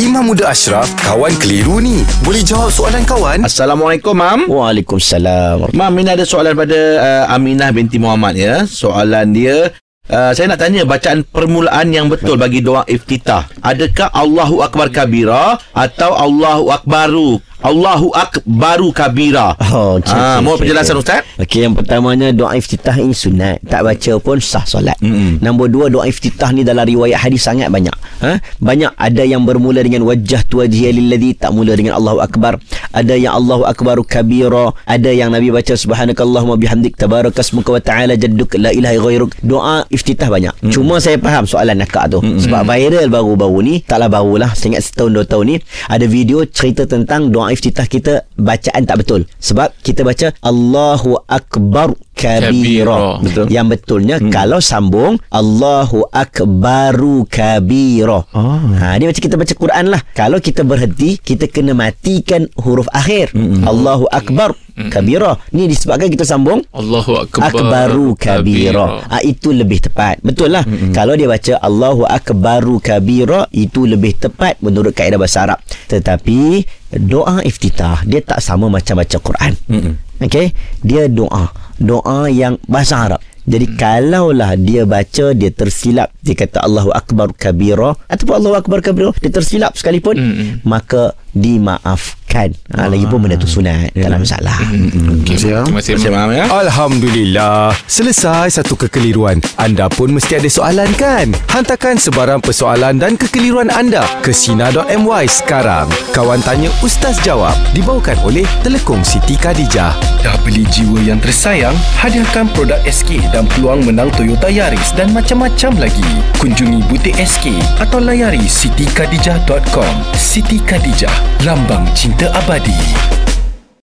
Imam Muda Ashraf, kawan keliru ni. Boleh jawab soalan kawan? Assalamualaikum, Mam. Waalaikumsalam. Mam, ini ada soalan pada uh, Aminah binti Muhammad ya. Soalan dia, uh, saya nak tanya bacaan permulaan yang betul bagi doa iftitah. Adakah Allahu Akbar kabira atau Allahu Akbaru? Allahu Akbaru kabira. Oh, okey, Ah, okey, mohon penjelasan okey. Ustaz. Okey, yang pertamanya doa iftitah ini sunat. Tak baca pun sah solat. Mm-mm. Nombor dua, doa iftitah ni dalam riwayat hadis sangat banyak. Ha? Banyak ada yang bermula dengan wajah tu lilladhi tak mula dengan Allahu Akbar. Ada yang Allahu Akbaru kabira. Ada yang Nabi baca subhanakallahumma bihamdik tabarakasmuka wa ta'ala jadduk la ilaha ghairuk. Doa iftitah banyak. Mm. Cuma saya faham soalan nakak tu. Mm-mm. Sebab viral baru-baru ni, taklah barulah, saya ingat setahun dua tahun ni, ada video cerita tentang doa iftitah kita bacaan tak betul. Sebab kita baca Allahu Akbar kabira. Kabira. Betul. Yang betulnya hmm. kalau sambung Allahu akbaru kabira. Oh. Ha dia macam kita baca Quran lah. Kalau kita berhenti kita kena matikan huruf akhir. Hmm. Allahu akbar kabira. Ni disebabkan kita sambung Allahu Akbar akbaru kabira. Ha, itu lebih tepat. Betul lah. Mm-hmm. Kalau dia baca Allahu akbaru kabira itu lebih tepat menurut kaedah bahasa Arab. Tetapi doa iftitah dia tak sama macam baca Quran. Mm-mm. Okey, dia doa. Doa yang bahasa Arab. Jadi hmm. kalaulah dia baca dia tersilap dia kata Allahu akbar kabira ataupun Allahu akbar kabira dia tersilap sekalipun Mm-mm. maka dimaafkan. Ha, lagi pun benda tu sunat tak ada masalah. Okay, Terima terima kasih. kasih, Mam ya. Alhamdulillah. Selesai satu kekeliruan. Anda pun mesti ada soalan kan? Hantarkan sebarang persoalan dan kekeliruan anda ke Sina.my sekarang. Kawan Tanya Ustaz Jawab dibawakan oleh Telekom Siti Khadijah. Dah beli jiwa yang tersayang? Hadiahkan produk SK dan peluang menang Toyota Yaris dan macam-macam lagi. Kunjungi butik SK atau layari sitikadijah.com. Siti Khadijah, lambang cinta abadi.